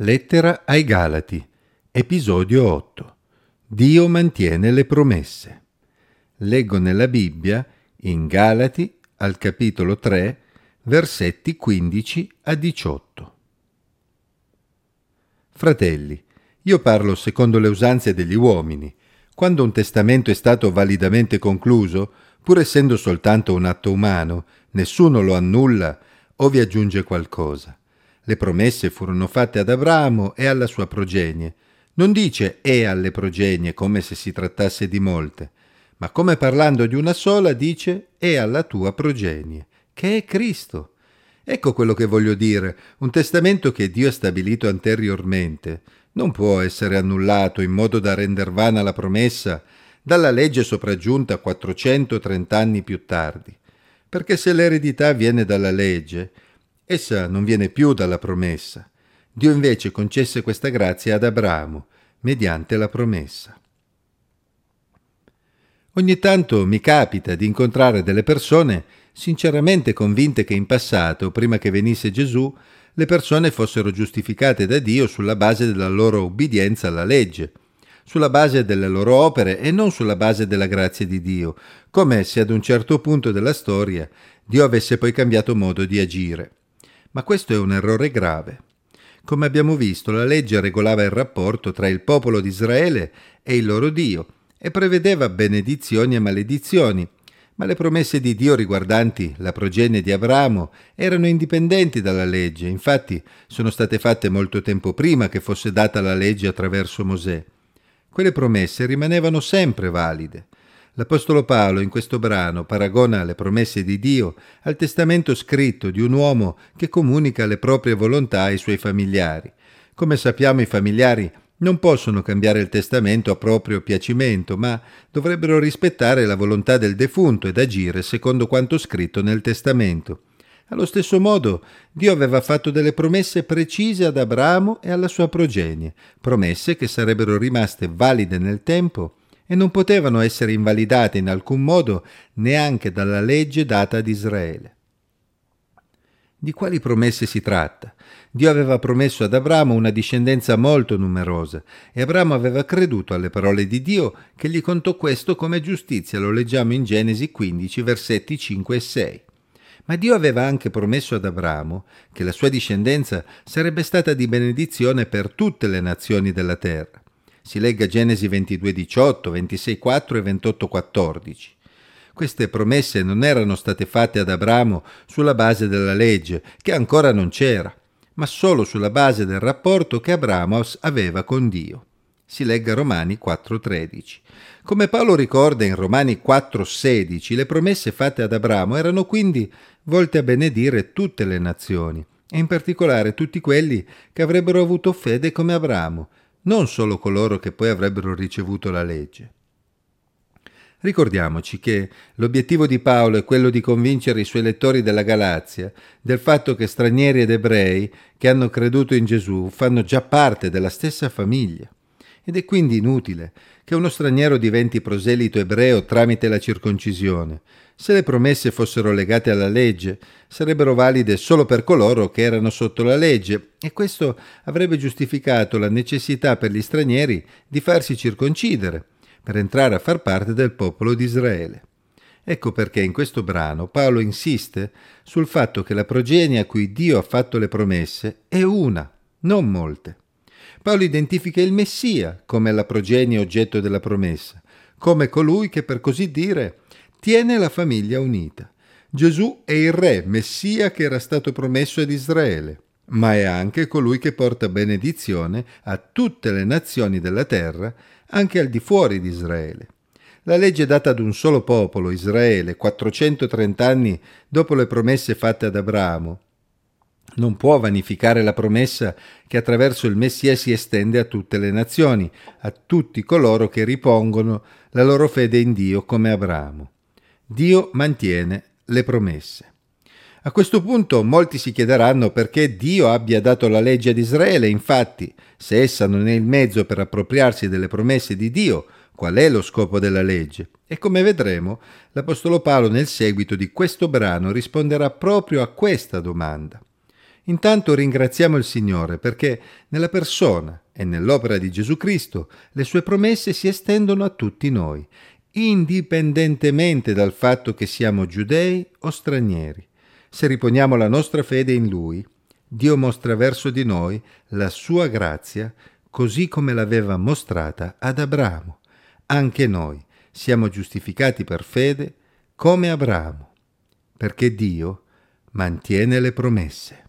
Lettera ai Galati, episodio 8. Dio mantiene le promesse. Leggo nella Bibbia, in Galati, al capitolo 3, versetti 15 a 18. Fratelli, io parlo secondo le usanze degli uomini. Quando un testamento è stato validamente concluso, pur essendo soltanto un atto umano, nessuno lo annulla o vi aggiunge qualcosa. Le promesse furono fatte ad Abramo e alla sua progenie. Non dice e alle progenie come se si trattasse di molte, ma come parlando di una sola dice e alla tua progenie, che è Cristo. Ecco quello che voglio dire, un testamento che Dio ha stabilito anteriormente non può essere annullato in modo da render vana la promessa dalla legge sopraggiunta 430 anni più tardi, perché se l'eredità viene dalla legge, Essa non viene più dalla promessa. Dio invece concesse questa grazia ad Abramo, mediante la promessa. Ogni tanto mi capita di incontrare delle persone sinceramente convinte che in passato, prima che venisse Gesù, le persone fossero giustificate da Dio sulla base della loro ubbidienza alla legge, sulla base delle loro opere e non sulla base della grazia di Dio, come se ad un certo punto della storia Dio avesse poi cambiato modo di agire. Ma questo è un errore grave. Come abbiamo visto, la legge regolava il rapporto tra il popolo di Israele e il loro Dio e prevedeva benedizioni e maledizioni, ma le promesse di Dio riguardanti la progenie di Abramo erano indipendenti dalla legge, infatti sono state fatte molto tempo prima che fosse data la legge attraverso Mosè. Quelle promesse rimanevano sempre valide. L'Apostolo Paolo in questo brano paragona le promesse di Dio al testamento scritto di un uomo che comunica le proprie volontà ai suoi familiari. Come sappiamo i familiari non possono cambiare il testamento a proprio piacimento, ma dovrebbero rispettare la volontà del defunto ed agire secondo quanto scritto nel testamento. Allo stesso modo, Dio aveva fatto delle promesse precise ad Abramo e alla sua progenie, promesse che sarebbero rimaste valide nel tempo e non potevano essere invalidate in alcun modo neanche dalla legge data ad Israele. Di quali promesse si tratta? Dio aveva promesso ad Abramo una discendenza molto numerosa e Abramo aveva creduto alle parole di Dio che gli contò questo come giustizia, lo leggiamo in Genesi 15 versetti 5 e 6. Ma Dio aveva anche promesso ad Abramo che la sua discendenza sarebbe stata di benedizione per tutte le nazioni della terra. Si legga Genesi 22, 18, 26, 4 e 28, 14. Queste promesse non erano state fatte ad Abramo sulla base della legge, che ancora non c'era, ma solo sulla base del rapporto che Abramo aveva con Dio. Si legga Romani 4:13. Come Paolo ricorda in Romani 4:16, le promesse fatte ad Abramo erano quindi volte a benedire tutte le nazioni, e in particolare tutti quelli che avrebbero avuto fede come Abramo, non solo coloro che poi avrebbero ricevuto la legge. Ricordiamoci che l'obiettivo di Paolo è quello di convincere i suoi lettori della Galazia del fatto che stranieri ed ebrei che hanno creduto in Gesù fanno già parte della stessa famiglia. Ed è quindi inutile che uno straniero diventi proselito ebreo tramite la circoncisione. Se le promesse fossero legate alla legge, sarebbero valide solo per coloro che erano sotto la legge, e questo avrebbe giustificato la necessità per gli stranieri di farsi circoncidere per entrare a far parte del popolo di Israele. Ecco perché in questo brano Paolo insiste sul fatto che la progenie a cui Dio ha fatto le promesse è una, non molte. Paolo identifica il Messia come la progenie oggetto della promessa, come colui che per così dire tiene la famiglia unita. Gesù è il re, Messia che era stato promesso ad Israele, ma è anche colui che porta benedizione a tutte le nazioni della terra, anche al di fuori di Israele. La legge data ad un solo popolo, Israele, 430 anni dopo le promesse fatte ad Abramo, non può vanificare la promessa che attraverso il Messia si estende a tutte le nazioni, a tutti coloro che ripongono la loro fede in Dio come Abramo. Dio mantiene le promesse. A questo punto molti si chiederanno perché Dio abbia dato la legge ad Israele, infatti, se essa non è il mezzo per appropriarsi delle promesse di Dio, qual è lo scopo della legge? E come vedremo, l'Apostolo Paolo nel seguito di questo brano risponderà proprio a questa domanda. Intanto ringraziamo il Signore perché nella persona e nell'opera di Gesù Cristo le sue promesse si estendono a tutti noi, indipendentemente dal fatto che siamo giudei o stranieri. Se riponiamo la nostra fede in Lui, Dio mostra verso di noi la sua grazia così come l'aveva mostrata ad Abramo. Anche noi siamo giustificati per fede come Abramo, perché Dio mantiene le promesse.